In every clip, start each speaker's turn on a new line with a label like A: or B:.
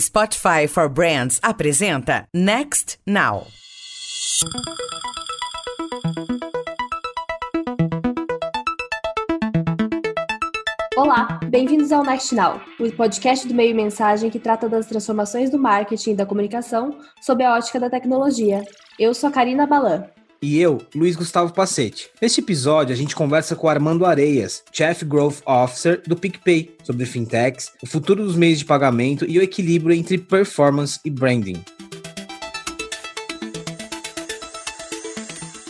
A: Spotify for Brands apresenta Next Now.
B: Olá, bem-vindos ao Next Now, o podcast do Meio Mensagem que trata das transformações do marketing e da comunicação sob a ótica da tecnologia. Eu sou a Karina Balan.
C: E eu, Luiz Gustavo Pacete. Neste episódio, a gente conversa com Armando Areias, Chief Growth Officer do PicPay, sobre fintechs, o futuro dos meios de pagamento e o equilíbrio entre performance e branding.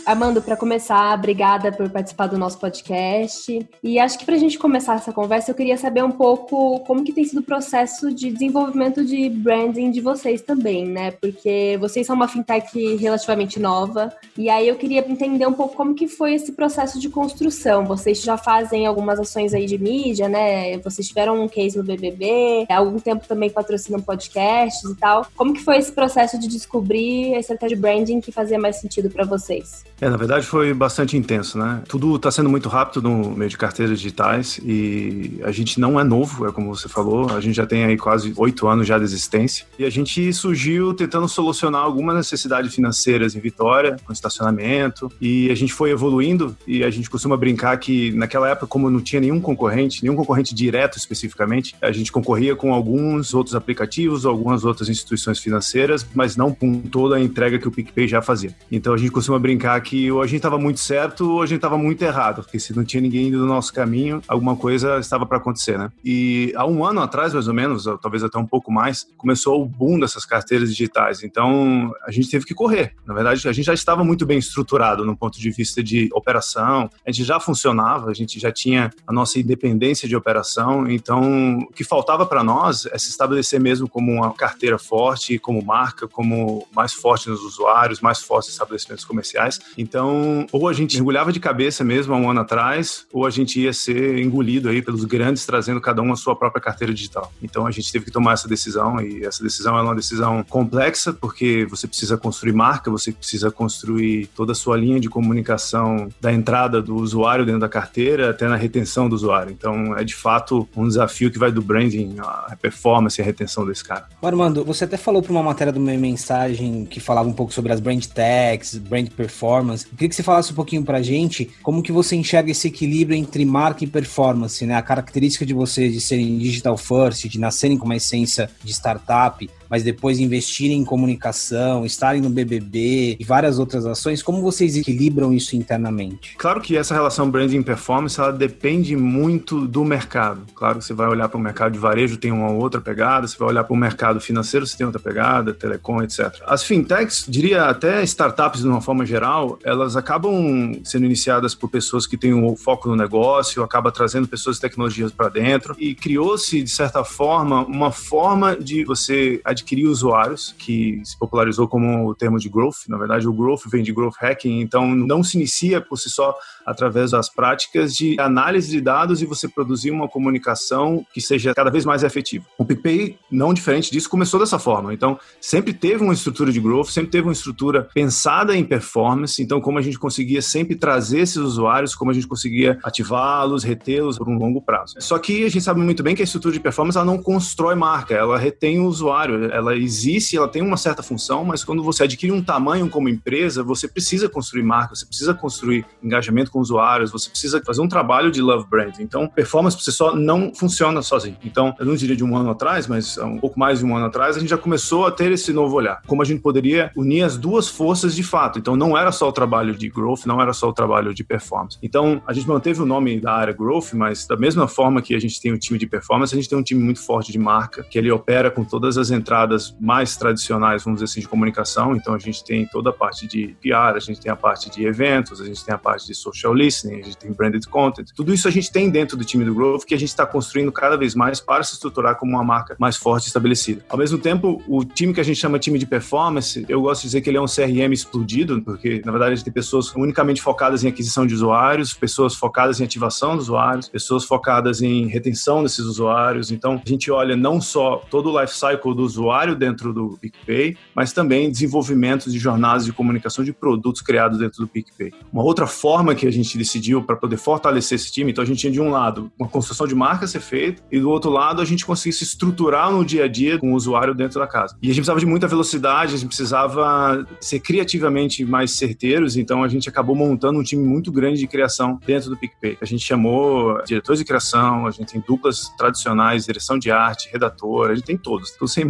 B: Armando, para começar, obrigada por participar do nosso podcast. E acho que para a gente começar essa conversa, eu queria saber um pouco como que tem sido o processo de desenvolvimento de branding de vocês também, né? Porque vocês são uma fintech relativamente nova. E aí eu queria entender um pouco como que foi esse processo de construção. Vocês já fazem algumas ações aí de mídia, né? Vocês tiveram um case no BBB, há algum tempo também patrocinam podcasts e tal. Como que foi esse processo de descobrir a estratégia de branding que fazia mais sentido para vocês?
D: É, na verdade foi bastante intenso, né? Tudo está sendo muito rápido no meio de carteiras digitais e a gente não é novo, é como você falou, a gente já tem aí quase oito anos já de existência e a gente surgiu tentando solucionar algumas necessidades financeiras em Vitória, com estacionamento e a gente foi evoluindo e a gente costuma brincar que naquela época, como não tinha nenhum concorrente, nenhum concorrente direto especificamente, a gente concorria com alguns outros aplicativos, algumas outras instituições financeiras, mas não com toda a entrega que o PicPay já fazia. Então a gente costuma brincar que que ou a gente estava muito certo ou a gente estava muito errado, porque se não tinha ninguém indo no nosso caminho, alguma coisa estava para acontecer, né? E há um ano atrás, mais ou menos, ou talvez até um pouco mais, começou o boom dessas carteiras digitais. Então, a gente teve que correr. Na verdade, a gente já estava muito bem estruturado no ponto de vista de operação, a gente já funcionava, a gente já tinha a nossa independência de operação. Então, o que faltava para nós é se estabelecer mesmo como uma carteira forte, como marca, como mais forte nos usuários, mais forte nos estabelecimentos comerciais então, ou a gente mergulhava de cabeça mesmo há um ano atrás, ou a gente ia ser engolido aí pelos grandes, trazendo cada um a sua própria carteira digital. Então, a gente teve que tomar essa decisão, e essa decisão é uma decisão complexa, porque você precisa construir marca, você precisa construir toda a sua linha de comunicação da entrada do usuário dentro da carteira até na retenção do usuário. Então, é de fato um desafio que vai do branding, a performance e a retenção desse cara.
C: Armando, você até falou para uma matéria do meu mensagem que falava um pouco sobre as brand tags, brand performance performance. Eu queria que você falasse um pouquinho pra gente como que você enxerga esse equilíbrio entre marca e performance, né? A característica de vocês de serem digital first, de nascerem com uma essência de startup, mas depois investirem em comunicação, estarem no BBB e várias outras ações, como vocês equilibram isso internamente?
D: Claro que essa relação branding performance, ela depende muito do mercado. Claro que você vai olhar para o mercado de varejo, tem uma outra pegada, você vai olhar para o mercado financeiro, você tem outra pegada, telecom, etc. As fintechs, diria até startups de uma forma geral, elas acabam sendo iniciadas por pessoas que têm um foco no negócio, acaba trazendo pessoas e tecnologias para dentro e criou-se, de certa forma, uma forma de você adquirir usuários, que se popularizou como o termo de growth. Na verdade, o growth vem de growth hacking, então não se inicia por si só através das práticas de análise de dados e você produzir uma comunicação que seja cada vez mais efetiva. O PicPay, não diferente disso, começou dessa forma. Então, sempre teve uma estrutura de growth, sempre teve uma estrutura pensada em performance. Então, como a gente conseguia sempre trazer esses usuários, como a gente conseguia ativá-los, retê-los por um longo prazo. Só que a gente sabe muito bem que a estrutura de performance ela não constrói marca, ela retém o usuário ela existe, ela tem uma certa função, mas quando você adquire um tamanho como empresa, você precisa construir marca, você precisa construir engajamento com usuários, você precisa fazer um trabalho de love brand. Então, performance por si só não funciona sozinho. Então, eu não diria de um ano atrás, mas um pouco mais de um ano atrás, a gente já começou a ter esse novo olhar. Como a gente poderia unir as duas forças de fato. Então, não era só o trabalho de growth, não era só o trabalho de performance. Então, a gente manteve o nome da área growth, mas da mesma forma que a gente tem o time de performance, a gente tem um time muito forte de marca, que ele opera com todas as entradas mais tradicionais, vamos dizer assim, de comunicação. Então a gente tem toda a parte de PR, a gente tem a parte de eventos, a gente tem a parte de social listening, a gente tem branded content. Tudo isso a gente tem dentro do time do Growth que a gente está construindo cada vez mais para se estruturar como uma marca mais forte estabelecida. Ao mesmo tempo, o time que a gente chama time de performance, eu gosto de dizer que ele é um CRM explodido, porque na verdade a gente tem pessoas unicamente focadas em aquisição de usuários, pessoas focadas em ativação dos usuários, pessoas focadas em retenção desses usuários. Então a gente olha não só todo o life cycle do usuário usuário dentro do PicPay, mas também desenvolvimento de jornadas de comunicação de produtos criados dentro do PicPay. Uma outra forma que a gente decidiu para poder fortalecer esse time, então a gente tinha de um lado uma construção de marca ser feita e do outro lado a gente conseguir se estruturar no dia a dia com o usuário dentro da casa. E a gente precisava de muita velocidade, a gente precisava ser criativamente mais certeiros, então a gente acabou montando um time muito grande de criação dentro do PicPay. A gente chamou diretores de criação, a gente tem duplas tradicionais, direção de arte, redator, a gente tem todos, tudo sem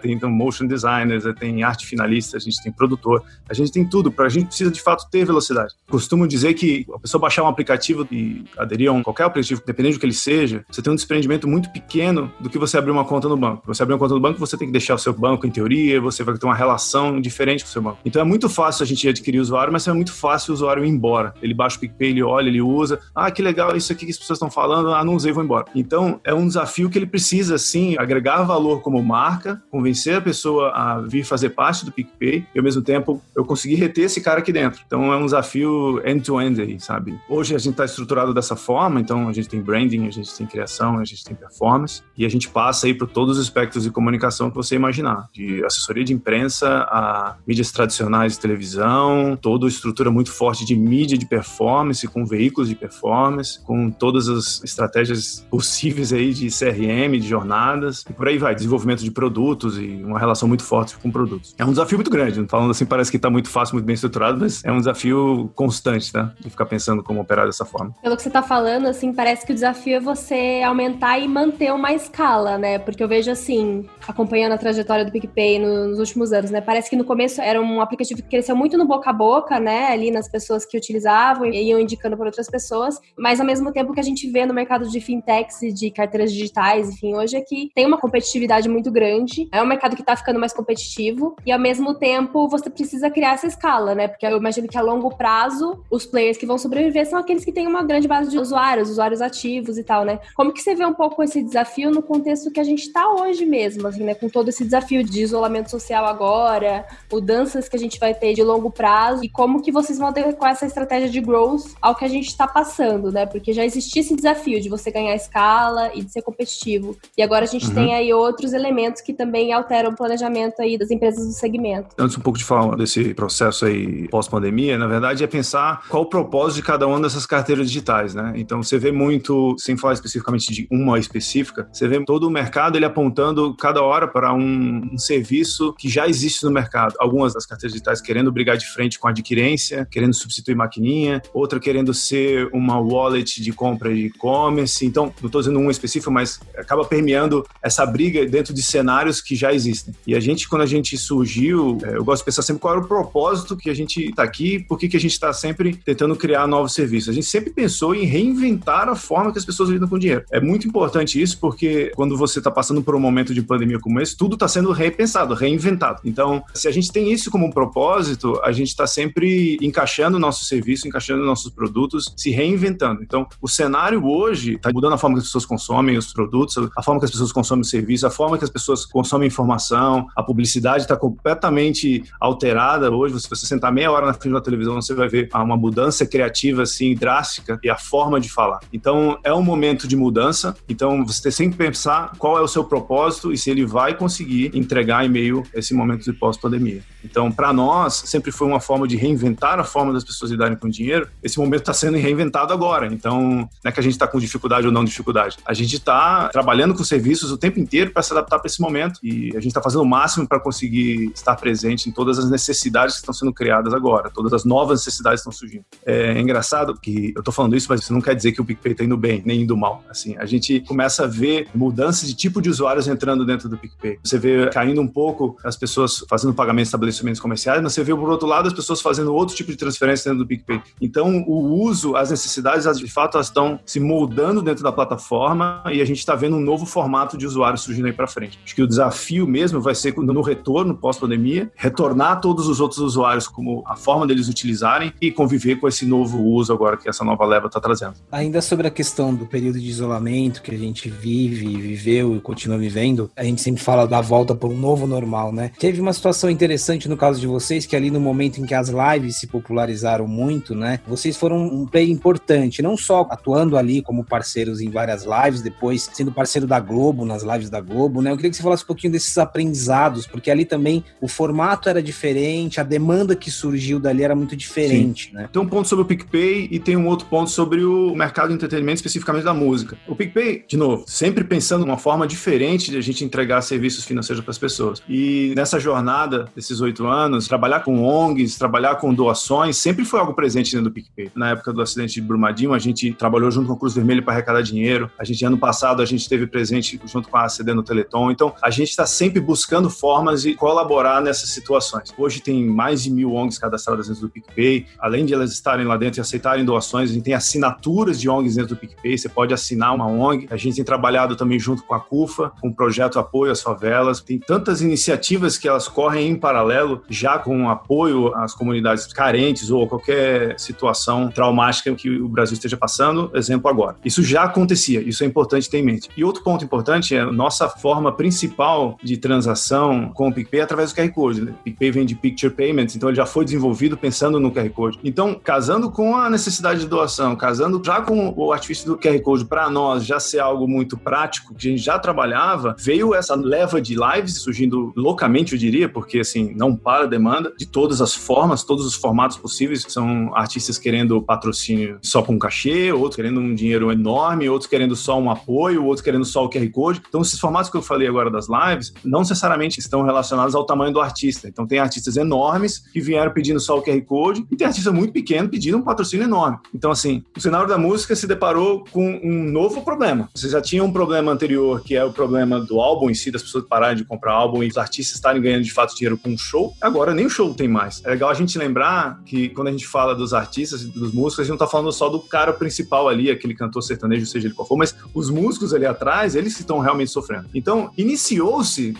D: Tem então motion designers, tem arte finalista, a gente tem produtor, a gente tem tudo, para a gente precisa de fato ter velocidade. Costumo dizer que a pessoa baixar um aplicativo e aderir a um, qualquer aplicativo, dependendo do que ele seja, você tem um desprendimento muito pequeno do que você abrir uma conta no banco. Você abrir uma conta no banco, você tem que deixar o seu banco em teoria, você vai ter uma relação diferente com o seu banco. Então é muito fácil a gente adquirir o usuário, mas é muito fácil o usuário ir embora. Ele baixa o PicPay, ele olha, ele usa. Ah, que legal isso aqui que as pessoas estão falando. Ah, não usei, vou embora. Então é um desafio que ele precisa, sim, agregar valor como marca, convencer a pessoa a vir fazer parte do PicPay e ao mesmo tempo eu conseguir reter esse cara aqui dentro. Então é um desafio end-to-end -end aí, sabe? Hoje a gente está estruturado dessa forma, então a gente tem branding, a gente tem criação, a gente tem performance e a gente passa aí por todos os espectros de comunicação que você imaginar, de assessoria de imprensa a mídias tradicionais de televisão, toda estrutura muito forte de mídia de performance, com veículos de performance, com todas as estratégias possíveis aí de CRM, de jornadas, e por aí vai, desenvolvimento de produtos e uma relação muito forte com produtos. É um desafio muito grande, falando assim parece que está muito fácil, muito bem estruturado, mas é um desafio constante, tá? De ficar pensando como operar dessa forma.
B: Pelo que você está falando, assim, parece que o desafio é você aumentar e manter uma escala, né? Porque eu vejo assim, acompanhando a trajetória do PicPay nos últimos anos, né? Parece que no começo era um aplicativo que cresceu muito no boca a boca, né? Ali nas pessoas que utilizavam e iam indicando para outras pessoas, mas ao mesmo tempo que a gente vê no mercado de fintechs e de carteiras digitais, enfim, hoje é que tem uma competitividade muito grande, é um mercado que está ficando mais competitivo e ao mesmo tempo você precisa criar essa escala, né? Porque eu imagino que a longo prazo os players que vão sobreviver são aqueles que têm uma grande base de usuários, usuários ativos e tal, né? Como que você vê um pouco esse desafio no contexto que a gente está hoje mesmo, assim, né? Com todo esse desafio de isolamento social agora, mudanças que a gente vai ter de longo prazo e como que vocês vão adequar essa estratégia de growth ao que a gente está passando, né? Porque já existia esse desafio de você ganhar escala e de ser competitivo. E agora a gente uhum. tem aí outros elementos que também alteram o planejamento aí das empresas do segmento.
D: Antes um pouco de falar desse processo aí pós-pandemia, na verdade é pensar qual o propósito de cada uma dessas carteiras digitais, né? Então você vê muito, sem falar especificamente de uma específica, você vê todo o mercado ele apontando cada hora para um, um serviço que já existe no mercado. Algumas das carteiras digitais querendo brigar de frente com a adquirência, querendo substituir maquininha, outra querendo ser uma wallet de compra de e-commerce. Então, não estou dizendo um específico, mas acaba permeando essa briga dentro de cenários que já existem. E a gente, quando a gente surgiu, é, eu gosto de pensar sempre qual era o propósito que a gente está aqui, por que a gente está sempre tentando criar novos serviços. A gente sempre pensou em reinventar a forma que as pessoas lidam com dinheiro. É muito importante isso, porque quando você está passando por um momento de pandemia como esse, tudo está sendo repensado, reinventado. Então, se a gente tem isso como um propósito, a gente está sempre encaixando o nosso serviço, encaixando nossos produtos, se reinventando. Então, o cenário hoje está mudando a forma que as pessoas consomem os produtos, a forma que as pessoas consomem o serviço, a forma que as pessoas consomem informação, a publicidade está completamente alterada hoje. Se você sentar meia hora na frente da televisão, você vai ver uma mudança criativa assim drástica e a forma de falar. Então, é um momento de mudança. Então, você tem que pensar qual é o seu propósito e se ele vai conseguir entregar em meio a esse momento de pós-pandemia. Então, para nós, sempre foi uma forma de reinventar a forma das pessoas lidarem com dinheiro. Esse momento está sendo reinventado agora. Então, não é que a gente está com dificuldade ou não dificuldade. A gente está trabalhando com serviços o tempo inteiro para se adaptar para esse momento e a gente está fazendo o máximo para conseguir estar presente em todas as necessidades que estão sendo criadas agora, todas as novas necessidades que estão surgindo. É engraçado que eu estou falando isso, mas isso não quer dizer que o PicPay está indo bem, nem indo mal. Assim, a gente começa a ver mudanças de tipo de usuários entrando dentro do PicPay. Você vê caindo um pouco as pessoas fazendo pagamento estabelecido estabelecimentos comerciais, mas você vê por outro lado as pessoas fazendo outro tipo de transferência dentro do PicPay. Então, o uso, as necessidades, de fato, elas estão se moldando dentro da plataforma e a gente está vendo um novo formato de usuário surgindo aí para frente. Acho que o desafio mesmo vai ser no retorno pós-pandemia, retornar todos os outros usuários como a forma deles utilizarem e conviver com esse novo uso agora que essa nova leva está trazendo.
C: Ainda sobre a questão do período de isolamento que a gente vive, viveu e continua vivendo, a gente sempre fala da volta para um novo normal, né? Teve uma situação interessante no caso de vocês, que ali no momento em que as lives se popularizaram muito, né? Vocês foram um player importante, não só atuando ali como parceiros em várias lives, depois sendo parceiro da Globo, nas lives da Globo, né? Eu queria que você falasse um pouquinho pouquinho desses aprendizados, porque ali também o formato era diferente, a demanda que surgiu dali era muito diferente, Sim. né?
D: Tem um ponto sobre o PicPay e tem um outro ponto sobre o mercado de entretenimento, especificamente da música. O PicPay, de novo, sempre pensando numa forma diferente de a gente entregar serviços financeiros para as pessoas. E nessa jornada desses oito anos, trabalhar com ONGs, trabalhar com doações, sempre foi algo presente dentro do PicPay. Na época do acidente de Brumadinho, a gente trabalhou junto com a Cruz Vermelha para arrecadar dinheiro. A gente, ano passado, a gente esteve presente junto com a ACD no Teleton. Então, a gente está sempre buscando formas de colaborar nessas situações. Hoje tem mais de mil ONGs cadastradas dentro do PicPay. Além de elas estarem lá dentro e aceitarem doações, a gente tem assinaturas de ONGs dentro do PicPay. Você pode assinar uma ONG. A gente tem trabalhado também junto com a CUFA, com o projeto Apoio às Favelas. Tem tantas iniciativas que elas correm em paralelo, já com apoio às comunidades carentes ou qualquer situação traumática que o Brasil esteja passando. Exemplo agora. Isso já acontecia, isso é importante ter em mente. E outro ponto importante é nossa forma principal de transação com o PicPay através do QR Code. Né? PicPay vem de Picture Payments, então ele já foi desenvolvido pensando no QR Code. Então, casando com a necessidade de doação, casando já com o artifício do QR Code para nós já ser algo muito prático, que a gente já trabalhava, veio essa leva de lives surgindo loucamente, eu diria, porque assim, não para a demanda, de todas as formas, todos os formatos possíveis. São artistas querendo patrocínio só com cachê, outros querendo um dinheiro enorme, outros querendo só um apoio, outros querendo só o QR Code. Então, esses formatos que eu falei agora das lives não necessariamente estão relacionados ao tamanho do artista. Então, tem artistas enormes que vieram pedindo só o QR Code e tem artista muito pequeno pedindo um patrocínio enorme. Então, assim, o cenário da música se deparou com um novo problema. Você já tinha um problema anterior, que é o problema do álbum em si, das pessoas pararem de comprar álbum e os artistas estarem ganhando de fato dinheiro com um show. Agora, nem o show tem mais. É legal a gente lembrar que quando a gente fala dos artistas dos músicos, a gente não tá falando só do cara principal ali, aquele cantor sertanejo, seja ele qual for, mas os músicos ali atrás, eles estão realmente sofrendo. Então,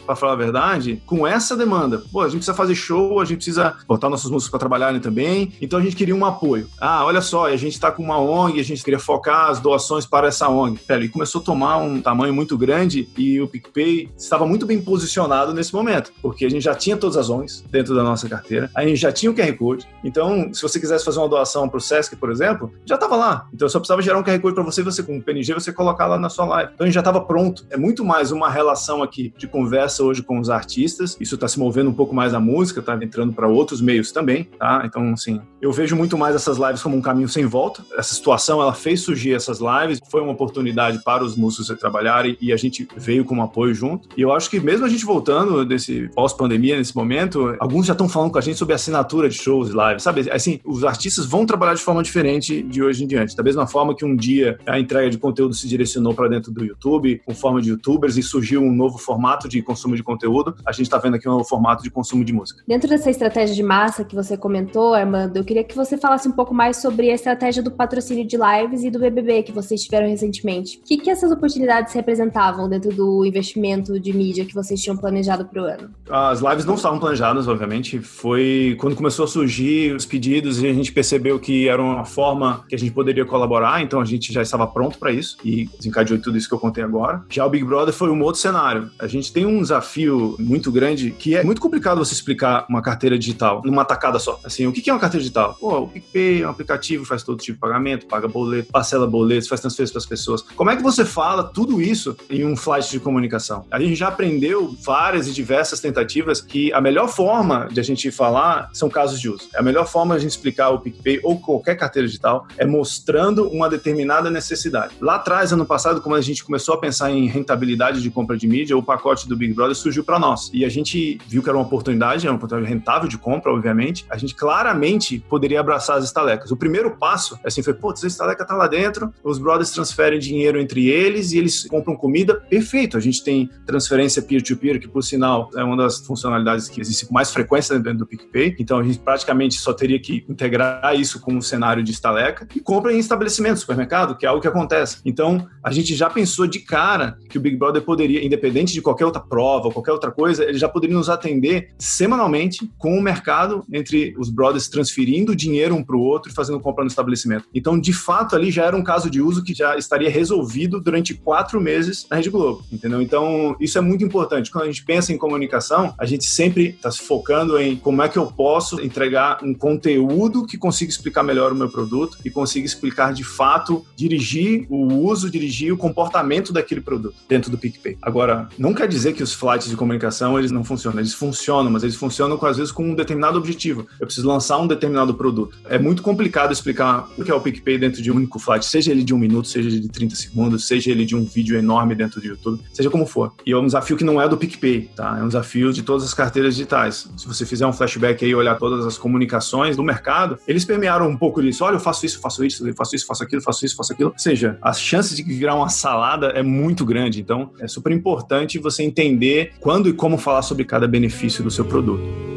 D: para falar a verdade, com essa demanda. Pô, a gente precisa fazer show, a gente precisa botar nossos músicos para trabalharem também, então a gente queria um apoio. Ah, olha só, a gente tá com uma ONG, a gente queria focar as doações para essa ONG. Pera, e começou a tomar um tamanho muito grande e o PicPay estava muito bem posicionado nesse momento, porque a gente já tinha todas as ONGs dentro da nossa carteira, a gente já tinha o QR Code. Então, se você quisesse fazer uma doação para o Sesc, por exemplo, já estava lá. Então, só precisava gerar um QR Code para você, você com o PNG, você colocar lá na sua live. Então, a gente já estava pronto. É muito mais uma relação aqui de conversa hoje com os artistas. Isso está se movendo um pouco mais a música, está entrando para outros meios também, tá? Então, assim, eu vejo muito mais essas lives como um caminho sem volta. Essa situação, ela fez surgir essas lives, foi uma oportunidade para os músicos trabalharem e a gente veio com apoio junto. E eu acho que mesmo a gente voltando desse pós-pandemia, nesse momento, alguns já estão falando com a gente sobre assinatura de shows e lives, sabe? Assim, os artistas vão trabalhar de forma diferente de hoje em diante. Da mesma forma que um dia a entrega de conteúdo se direcionou para dentro do YouTube, com forma de youtubers, e surgiu um novo formato de consumo de conteúdo, a gente está vendo aqui um novo formato de consumo de música.
B: Dentro dessa estratégia de massa que você comentou, Armando, eu queria que você falasse um pouco mais sobre a estratégia do patrocínio de lives e do BBB que vocês tiveram recentemente. O que, que essas oportunidades representavam dentro do investimento de mídia que vocês tinham planejado para o ano?
D: As lives não estavam planejadas, obviamente. Foi quando começou a surgir os pedidos e a gente percebeu que era uma forma que a gente poderia colaborar, então a gente já estava pronto para isso e desencadeou tudo isso que eu contei agora. Já o Big Brother foi um outro cenário. A gente tem um desafio muito grande que é muito complicado você explicar uma carteira digital numa tacada só. Assim, o que é uma carteira digital? Pô, o PicPay é um aplicativo, faz todo tipo de pagamento, paga boleto, parcela boletos, faz transferência para as pessoas. Como é que você fala tudo isso em um flash de comunicação? A gente já aprendeu várias e diversas tentativas que a melhor forma de a gente falar são casos de uso. A melhor forma de a gente explicar o PicPay ou qualquer carteira digital é mostrando uma determinada necessidade. Lá atrás, ano passado, quando a gente começou a pensar em rentabilidade de compra de mídia, o pacote do Big Brother surgiu para nós. E a gente viu que era uma oportunidade, era uma oportunidade rentável de compra, obviamente. A gente claramente poderia abraçar as estalecas. O primeiro passo, assim, foi, putz, a estaleca tá lá dentro, os brothers transferem dinheiro entre eles e eles compram comida. Perfeito, a gente tem transferência peer-to-peer, -peer, que por sinal é uma das funcionalidades que existe com mais frequência dentro do PicPay. Então a gente praticamente só teria que integrar isso com um cenário de estaleca e compra em estabelecimento, supermercado, que é algo que acontece. Então a gente já pensou de cara que o Big Brother poderia, independente de qualquer outra prova qualquer outra coisa, ele já poderia nos atender semanalmente com o mercado entre os brothers transferindo dinheiro um para o outro e fazendo compra no estabelecimento. Então, de fato, ali já era um caso de uso que já estaria resolvido durante quatro meses na Rede Globo, entendeu? Então, isso é muito importante. Quando a gente pensa em comunicação, a gente sempre está se focando em como é que eu posso entregar um conteúdo que consiga explicar melhor o meu produto e consiga explicar de fato, dirigir o uso, dirigir o comportamento daquele produto dentro do PicPay. Agora, não quer dizer que os flights de comunicação eles não funcionam, eles funcionam, mas eles funcionam às vezes com um determinado objetivo. Eu preciso lançar um determinado produto. É muito complicado explicar o que é o PicPay dentro de um único flight, seja ele de um minuto, seja ele de 30 segundos, seja ele de um vídeo enorme dentro do YouTube, seja como for. E é um desafio que não é do PicPay, tá? É um desafio de todas as carteiras digitais. Se você fizer um flashback aí e olhar todas as comunicações do mercado, eles permearam um pouco disso. Olha, eu faço isso, faço isso, faço isso, faço aquilo, faço isso, faço aquilo. Ou seja, as chances de virar uma salada é muito grande. Então, é super importante você entender quando e como falar sobre cada benefício do seu produto.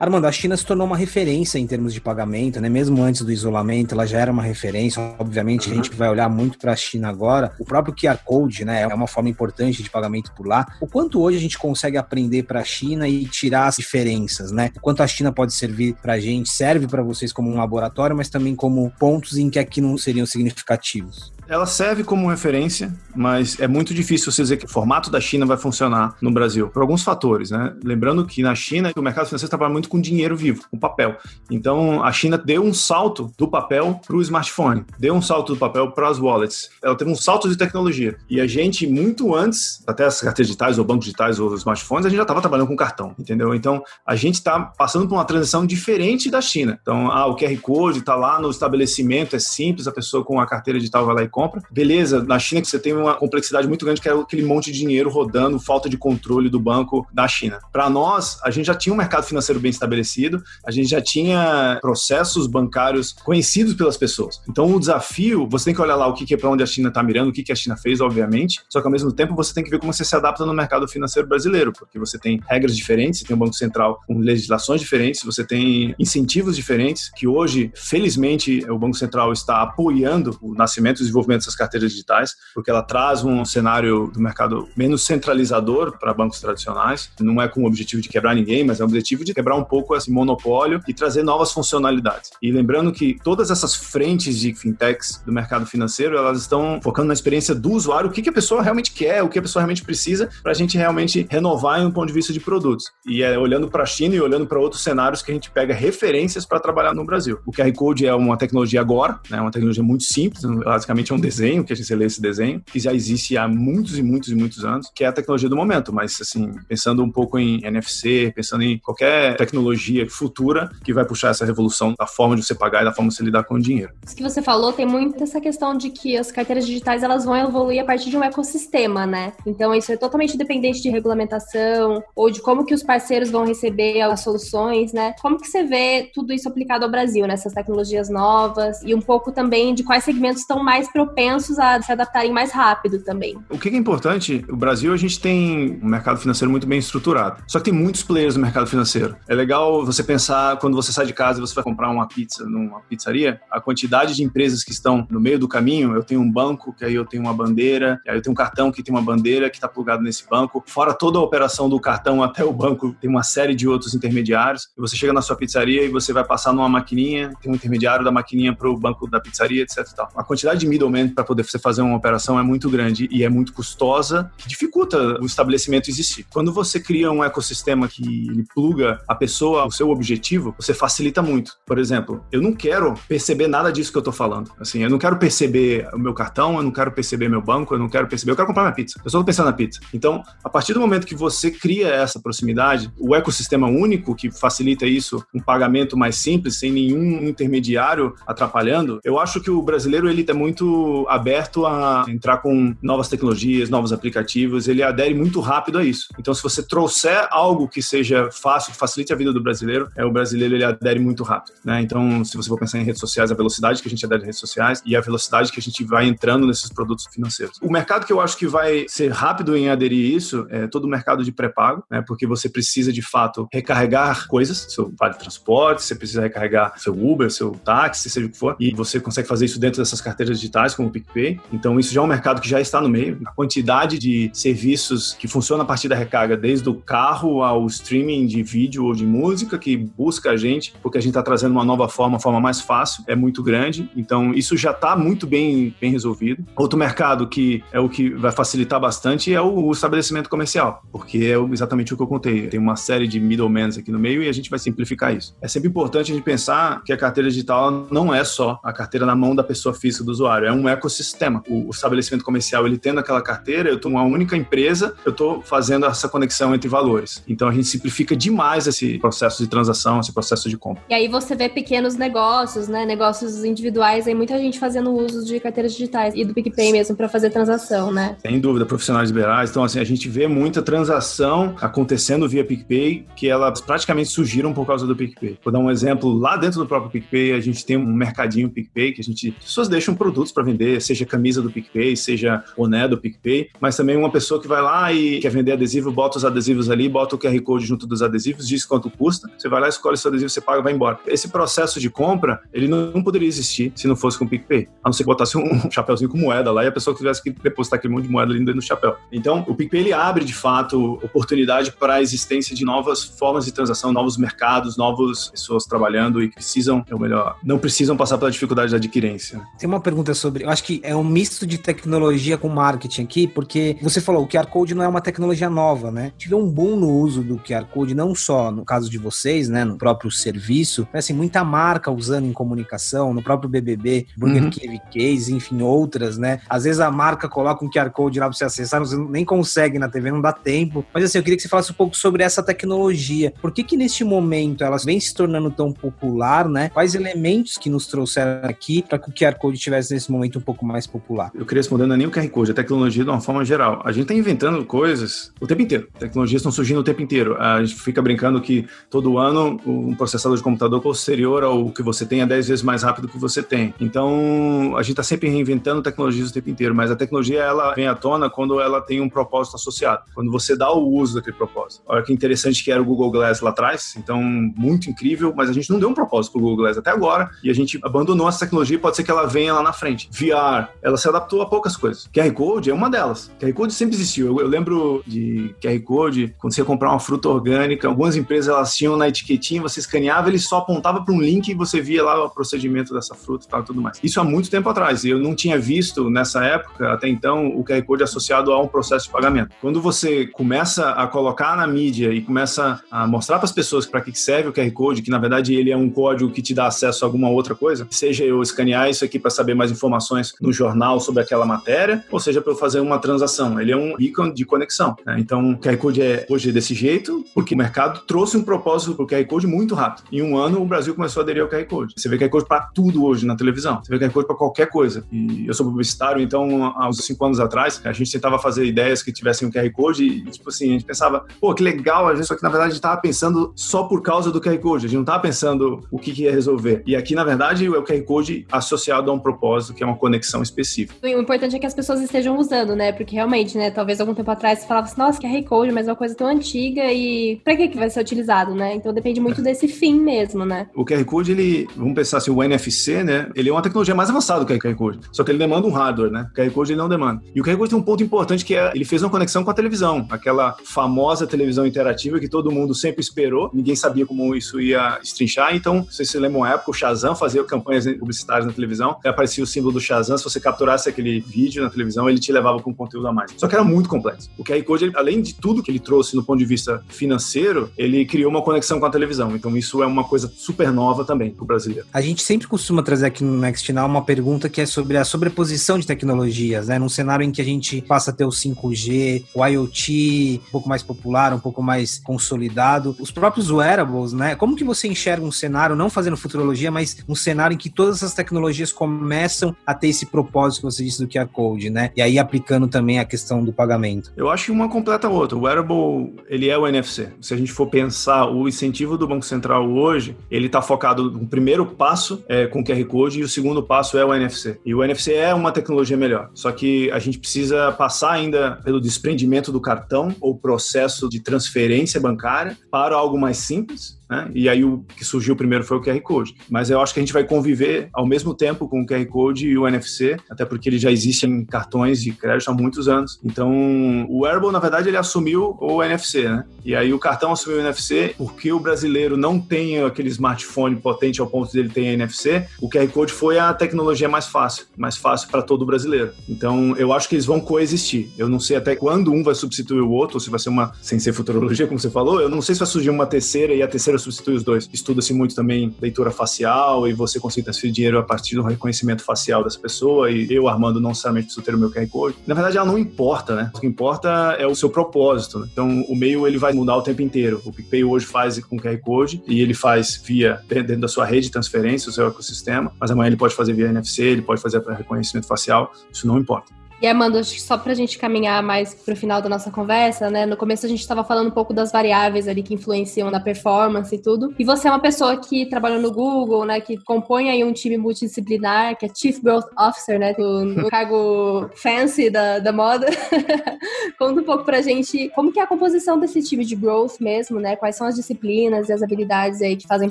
C: Armando, a China se tornou uma referência em termos de pagamento, né? Mesmo antes do isolamento, ela já era uma referência. Obviamente, uhum. a gente vai olhar muito para a China agora. O próprio QR Code, né, é uma forma importante de pagamento por lá. O quanto hoje a gente consegue aprender para a China e tirar as diferenças, né? O quanto a China pode servir para a gente, serve para vocês como um laboratório, mas também como pontos em que aqui não seriam significativos.
D: Ela serve como referência, mas é muito difícil você dizer que o formato da China vai funcionar no Brasil, por alguns fatores, né? Lembrando que na China o mercado financeiro trabalha muito com dinheiro vivo, com papel. Então a China deu um salto do papel para o smartphone, deu um salto do papel para as wallets. Ela teve um salto de tecnologia. E a gente, muito antes, até as carteiras digitais, ou bancos digitais, ou smartphones, a gente já estava trabalhando com cartão, entendeu? Então a gente está passando por uma transição diferente da China. Então, ah, o QR Code está lá no estabelecimento, é simples, a pessoa com a carteira digital vai lá e compra compra. Beleza, na China que você tem uma complexidade muito grande que é aquele monte de dinheiro rodando, falta de controle do banco da China. Para nós, a gente já tinha um mercado financeiro bem estabelecido, a gente já tinha processos bancários conhecidos pelas pessoas. Então, o desafio, você tem que olhar lá o que é para onde a China está mirando, o que a China fez, obviamente, só que ao mesmo tempo você tem que ver como você se adapta no mercado financeiro brasileiro, porque você tem regras diferentes, você tem um Banco Central com legislações diferentes, você tem incentivos diferentes, que hoje, felizmente, o Banco Central está apoiando o nascimento e desenvolvimento desenvolvimento dessas carteiras digitais, porque ela traz um cenário do mercado menos centralizador para bancos tradicionais. Não é com o objetivo de quebrar ninguém, mas é o objetivo de quebrar um pouco esse monopólio e trazer novas funcionalidades. E lembrando que todas essas frentes de fintechs do mercado financeiro, elas estão focando na experiência do usuário, o que, a pessoa realmente quer, o que a pessoa realmente precisa, para a gente realmente renovar em um ponto de vista de produtos. E é olhando para a China e olhando para outros cenários que a gente pega referências para trabalhar no Brasil. O QR Code é uma tecnologia agora, né, uma tecnologia muito simples, basicamente é um desenho, que a gente lê esse desenho, que já existe há muitos e muitos e muitos anos, que é a tecnologia do momento. Mas, assim, pensando um pouco em NFC, pensando em qualquer tecnologia futura que vai puxar essa revolução da forma de você pagar e da forma de você lidar com o dinheiro.
B: Isso que você falou tem muito essa questão de que as carteiras digitais elas vão evoluir a partir de um ecossistema, né? Então, isso é totalmente dependente de regulamentação ou de como que os parceiros vão receber as soluções, né? Como que você vê tudo isso aplicado ao Brasil, nessas tecnologias novas e um pouco também de quais segmentos estão mais propensos a se adaptarem mais rápido também.
D: O que é importante, o Brasil a gente tem um mercado financeiro muito bem estruturado. Só que tem muitos players no mercado financeiro. É legal você pensar quando você sai de casa e você vai comprar uma pizza numa pizzaria, a quantidade de empresas que estão no meio do caminho. Eu tenho um banco, que aí eu tenho uma bandeira, aí eu tenho um cartão que tem uma bandeira que está plugado nesse banco. Fora toda a operação do cartão até o banco, tem uma série de outros intermediários. Você chega na sua pizzaria e você vai passar numa maquininha, tem um intermediário da maquininha para o banco da pizzaria, etc. A quantidade de middlemen para poder você fazer uma operação é muito grande e é muito custosa, que dificulta o estabelecimento existir. Quando você cria um ecossistema que pluga a pessoa ao seu objetivo, você facilita muito. Por exemplo, eu não quero perceber nada disso que eu estou falando. Assim, eu não quero perceber o meu cartão, eu não quero perceber meu banco, eu não quero perceber, eu quero comprar minha pizza. Eu só estou pensando na pizza. Então, a partir do momento que você cria essa proximidade, o ecossistema único que facilita isso, um pagamento mais simples, sem nenhum intermediário atrapalhando, eu acho que o brasileiro ele é muito aberto a entrar com novas tecnologias, novos aplicativos, ele adere muito rápido a isso. Então, se você trouxer algo que seja fácil, que facilite a vida do brasileiro, é o brasileiro ele adere muito rápido. Né? Então, se você for pensar em redes sociais, a velocidade que a gente adere em redes sociais e a velocidade que a gente vai entrando nesses produtos financeiros. O mercado que eu acho que vai ser rápido em aderir isso é todo o mercado de pré-pago, né? porque você precisa de fato recarregar coisas, seu vale transporte, você precisa recarregar seu Uber, seu táxi, seja o que for, e você consegue fazer isso dentro dessas carteiras digitais como o PicPay. Então, isso já é um mercado que já está no meio. A quantidade de serviços que funcionam a partir da recarga, desde o carro ao streaming de vídeo ou de música, que busca a gente, porque a gente está trazendo uma nova forma, uma forma mais fácil, é muito grande. Então, isso já está muito bem, bem resolvido. Outro mercado que é o que vai facilitar bastante é o estabelecimento comercial, porque é exatamente o que eu contei. Tem uma série de middlemen aqui no meio e a gente vai simplificar isso. É sempre importante a gente pensar que a carteira digital não é só a carteira na mão da pessoa física do usuário, é um ecossistema. O, estabelecimento comercial, ele tendo aquela carteira, eu estou uma única empresa, eu estou fazendo essa conexão entre valores. Então a gente simplifica demais esse processo de transação, esse processo de compra.
B: E aí você vê pequenos negócios, né, negócios individuais, aí muita gente fazendo uso de carteiras digitais e do PicPay mesmo para fazer transação, né?
D: Sem dúvida, profissionais liberais. Então assim, a gente vê muita transação acontecendo via PicPay, que elas praticamente surgiram por causa do PicPay. Vou dar um exemplo, lá dentro do próprio PicPay, a gente tem um mercadinho PicPay que a gente, as pessoas deixam produtos para vender, seja camisa do PicPay, seja boné do PicPay, mas também uma pessoa que vai lá e quer vender adesivo, bota os adesivos ali, bota o QR Code junto dos adesivos, diz quanto custa, você vai lá, escolhe seu adesivo, você paga, vai embora. Esse processo de compra, ele não poderia existir se não fosse com o PicPay, a não ser que botasse um chapéuzinho com moeda lá e a pessoa tivesse que depositar aquele monte de moeda ali dentro do chapéu. Então, o PicPay ele abre de fato oportunidade para a existência de novas formas de transação, novos mercados, novas pessoas trabalhando e precisam, ou melhor, não precisam passar pela dificuldade da adquirência.
C: Tem uma pergunta sobre, eu acho que é um misto de tecnologia com marketing aqui, porque você falou, o QR Code não é uma tecnologia nova, né? Tive um boom no uso do QR Code, não só no caso de vocês, né, no próprio serviço, mas assim, muita marca usando em comunicação, no próprio BBB, Burger uhum. King Case, enfim, outras, né? Às vezes a marca coloca um QR Code lá para você acessar, você nem consegue na TV, não dá tempo. Mas assim, eu queria que você falasse um pouco sobre essa tecnologia. Por que que neste momento ela vem se tornando tão popular, né? Quais elementos que nos trouxeram aqui para que o QR Code estivesse nesse momento um pouco mais popular?
D: Eu queria responder não é nem o QR Code, a tecnologia de uma forma geral. A gente está inventando coisas o tempo inteiro. Tecnologias estão surgindo o tempo inteiro. A gente fica brincando que todo ano um processador de computador posterior ao que você tem é 10 vezes mais rápido que você tem. Então, a gente está sempre reinventando tecnologias o tempo inteiro, mas a tecnologia ela vem à tona quando ela tem um propósito associado. Quando você dá o uso daquele propósito. Olha que interessante que era o Google Glass lá atrás, então muito incrível, mas a gente não deu um propósito para o Google Glass até agora e a gente abandonou essa tecnologia e pode ser que ela venha lá na frente. VR, ela se adaptou a poucas coisas. QR Code é uma delas. QR Code sempre existiu. Eu, eu lembro de QR Code, quando você ia comprar uma fruta orgânica, algumas empresas elas tinham na etiquetinha, você escaneava, ele só apontava para um link e você via lá o procedimento dessa fruta e tal, tudo mais. Isso há muito tempo atrás. Eu não tinha visto nessa época, até então, o QR Code associado a um processo de pagamento. Quando você começa a colocar na mídia e começa a mostrar para as pessoas para que serve o QR Code, que na verdade ele é um código que te dá acesso a alguma outra coisa, seja eu escanear isso aqui para saber mais informações no jornal sobre aquela matéria, ou seja para eu fazer uma transação. Ele é um beacon de conexão. Né? Então, o QR Code é hoje desse jeito, porque o mercado trouxe um propósito para o QR Code muito rápido. Em um ano, o Brasil começou a aderir ao QR Code. Você vê QR Code para tudo hoje na televisão. Você vê QR Code para qualquer coisa. E eu sou publicitário, então, há uns cinco anos atrás, a gente tentava fazer ideias que tivessem um QR Code e, tipo assim, a gente pensava, pô, que legal, a gente, só que na verdade estava pensando só por causa do QR Code, a gente não estava pensando o que, que ia resolver. E aqui, na verdade, é o QR Code associado a um propósito, que é uma conexão específica.
B: O importante é que as pessoas estejam usando, né? Porque realmente, né, talvez algum tempo atrás você falava assim, nossa, QR Code, mas é uma coisa tão antiga e pra que, que vai ser utilizado, né? Então depende muito é. desse fim mesmo, né?
D: O QR Code, ele, vamos pensar assim, o NFC, né? Ele é uma tecnologia mais avançada do que o QR Code, só que ele demanda um hardware, né? O QR Code ele não demanda. E o QR Code tem um ponto importante que é, ele fez uma conexão com a televisão, aquela famosa televisão interativa que todo mundo sempre esperou, ninguém sabia como isso ia estrinchar, então, se você lembra uma época, o Shazam fazia campanhas publicitárias na televisão, aparecia o símbolo do Shazam, se você capturasse aquele vídeo na televisão, ele te levava com um conteúdo a mais. Só que era muito complexo. O QR Code, além de tudo que ele trouxe no ponto de vista financeiro, ele criou uma conexão com a televisão, então isso é uma coisa super nova também para o brasileiro.
C: A gente sempre costuma trazer aqui no Next Now uma pergunta que é sobre a sobreposição de tecnologias, né? Num cenário em que a gente passa a ter o 5G, o IoT um pouco mais popular, um pouco mais consolidado, os próprios wearables, né? Como que você enxerga um cenário, não fazendo futurologia, mas um cenário em que todas essas tecnologias começam a ter esse propósito que você disse do QR Code, né? E aí aplicando também a questão do pagamento.
D: Eu acho que uma completa a outra. O wearable, ele é o NFC. Se a gente for pensar o incentivo do Banco Central hoje, ele está focado no primeiro passo é, com QR Code e o segundo passo é o NFC. E o NFC é uma tecnologia melhor. Só que a gente precisa passar ainda pelo desprendimento do cartão ou processo de transferência bancária para algo mais simples né? E aí o que surgiu primeiro foi o QR Code. Mas eu acho que a gente vai conviver ao mesmo tempo com o QR Code e o NFC, até porque ele já existe em cartões de crédito há muitos anos. Então, o Wearable, na verdade, ele assumiu o NFC, né? E aí o cartão assumiu o NFC porque o brasileiro não tem aquele smartphone potente ao ponto dele ter NFC. O QR Code foi a tecnologia mais fácil, mais fácil para todo brasileiro. Então, eu acho que eles vão coexistir. Eu não sei até quando um vai substituir o outro, ou se vai ser uma, sem ser futurologia, como você falou, eu não sei se vai surgir uma terceira e a terceira substitui os dois. Estuda-se muito também leitura facial e você consegue transferir dinheiro a partir do reconhecimento facial dessa pessoa e eu, Armando, não necessariamente preciso ter o meu QR Code. Na verdade, ela não importa, né? O que importa é o seu propósito. Né? Então, o meio ele vai mudar o tempo inteiro. O PicPay hoje faz com QR Code e ele faz via dentro da sua rede de transferência, o seu ecossistema, mas amanhã ele pode fazer via NFC, ele pode fazer para reconhecimento facial, isso não importa.
B: E Amanda, acho que só para a gente caminhar mais para o final da nossa conversa, né? No começo a gente estava falando um pouco das variáveis ali que influenciam na performance e tudo. E você é uma pessoa que trabalha no Google, né? Que compõe aí um time multidisciplinar, que é Chief Growth Officer, né? O, cargo fancy da, da moda. Conta um pouco para a gente como que é a composição desse time de growth mesmo, né? Quais são as disciplinas e as habilidades aí que fazem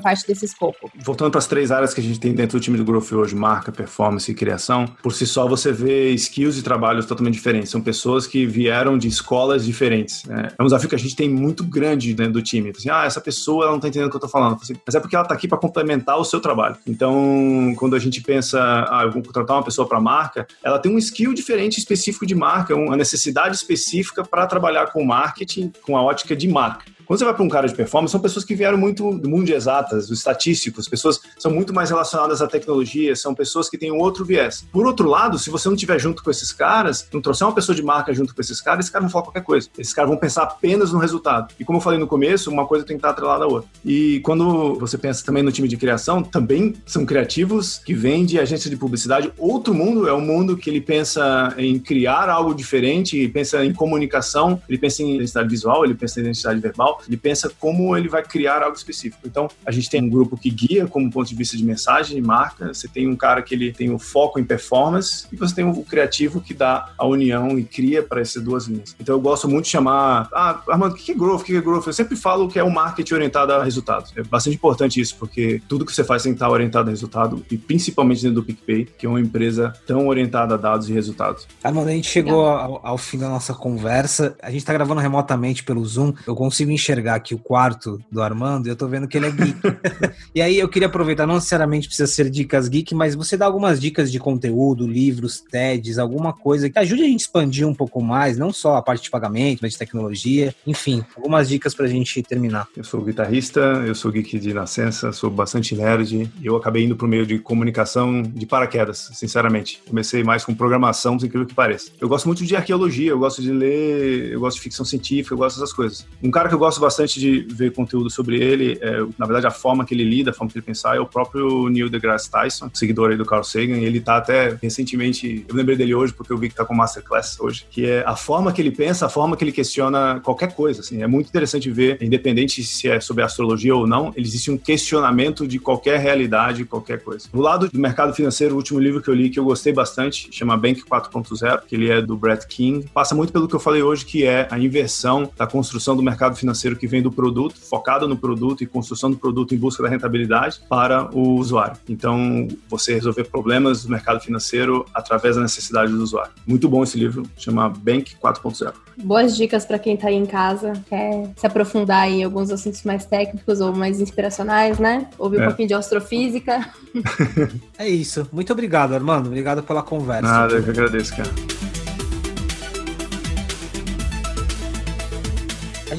B: parte desse escopo.
D: Voltando para as três áreas que a gente tem dentro do time do growth hoje, marca, performance e criação, por si só você vê skills e trabalho trabalhos totalmente diferentes. São pessoas que vieram de escolas diferentes. Né? É um desafio que a gente tem muito grande dentro do time. Assim, ah, essa pessoa ela não está entendendo o que eu estou falando. Assim, Mas é porque ela está aqui para complementar o seu trabalho. Então, quando a gente pensa, ah, eu vou contratar uma pessoa para marca, ela tem um skill diferente específico de marca, uma necessidade específica para trabalhar com marketing, com a ótica de marca. Quando você vai para um cara de performance, são pessoas que vieram muito do mundo de exatas, dos estatísticos, pessoas são muito mais relacionadas à tecnologia, são pessoas que têm um outro viés. Por outro lado, se você não estiver junto com esses caras, não trouxer uma pessoa de marca junto com esses caras, esses caras vão falar qualquer coisa. Esses caras vão pensar apenas no resultado. E como eu falei no começo, uma coisa tem que estar atrelada à outra. E quando você pensa também no time de criação, também são criativos que vêm de agência de publicidade. Outro mundo é um mundo que ele pensa em criar algo diferente, pensa em comunicação, ele pensa em identidade visual, ele pensa em identidade verbal, ele pensa como ele vai criar algo específico. Então, a gente tem um grupo que guia como ponto de vista de mensagem, de marca, você tem um cara que ele tem o foco em performance e você tem o criativo que dá a união e cria para essas duas linhas. Então, eu gosto muito de chamar, ah, Armando, o que é growth? O que é growth? Eu sempre falo que é o marketing orientado a resultados. É bastante importante isso, porque tudo que você faz tem que estar orientado a resultado e principalmente dentro do PicPay, que é uma empresa tão orientada a dados e resultados.
C: Armando, a gente chegou ao, ao fim da nossa conversa. A gente está gravando remotamente pelo Zoom. Eu consigo enxergar enxergar aqui o quarto do Armando e eu tô vendo que ele é geek. e aí eu queria aproveitar, não necessariamente precisa ser dicas geek, mas você dá algumas dicas de conteúdo, livros, TEDs, alguma coisa que ajude a gente a expandir um pouco mais, não só a parte de pagamento, mas de tecnologia, enfim, algumas dicas pra gente terminar.
D: Eu sou guitarrista, eu sou geek de nascença, sou bastante nerd e eu acabei indo pro meio de comunicação de paraquedas, sinceramente. Comecei mais com programação, por incrível que pareça. Eu gosto muito de arqueologia, eu gosto de ler, eu gosto de ficção científica, eu gosto dessas coisas. Um cara que eu gosto bastante bastante de ver conteúdo sobre ele. É, na verdade, a forma que ele lida, a forma que ele pensar, é o próprio Neil deGrasse Tyson, seguidor aí do Carl Sagan. Ele tá até recentemente, eu lembrei dele hoje porque eu vi que tá com Masterclass hoje, que é a forma que ele pensa, a forma que ele questiona qualquer coisa. Assim, é muito interessante ver, independente se é sobre astrologia ou não, existe um questionamento de qualquer realidade, qualquer coisa. Do lado do mercado financeiro, o último livro que eu li que eu gostei bastante chama Bank 4.0, que ele é do Brett King. Passa muito pelo que eu falei hoje, que é a inversão da construção do mercado financeiro que vem do produto, focado no produto e construção do produto em busca da rentabilidade para o usuário. Então, você resolver problemas do mercado financeiro através da necessidade do usuário. Muito bom esse livro, chama Bank 4.0.
B: Boas dicas para quem está aí em casa, quer se aprofundar em alguns assuntos mais técnicos ou mais inspiracionais, né? Ouvir é. um pouquinho de astrofísica.
C: é isso. Muito obrigado, Armando. Obrigado pela conversa.
D: Nada, eu que agradeço, cara.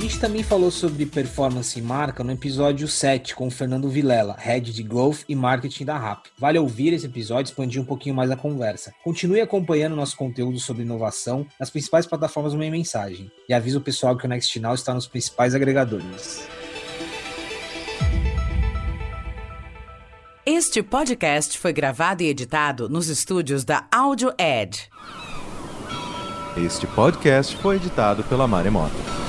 C: Gente também falou sobre performance e marca no episódio 7 com o Fernando Vilela, Head de Growth e Marketing da RAP. Vale ouvir esse episódio e expandir um pouquinho mais a conversa. Continue acompanhando nosso conteúdo sobre inovação nas principais plataformas do Meia Mensagem. E avisa o pessoal que o Next Now está nos principais agregadores.
A: Este podcast foi gravado e editado nos estúdios da Audio Edge.
E: Este podcast foi editado pela Maremoto.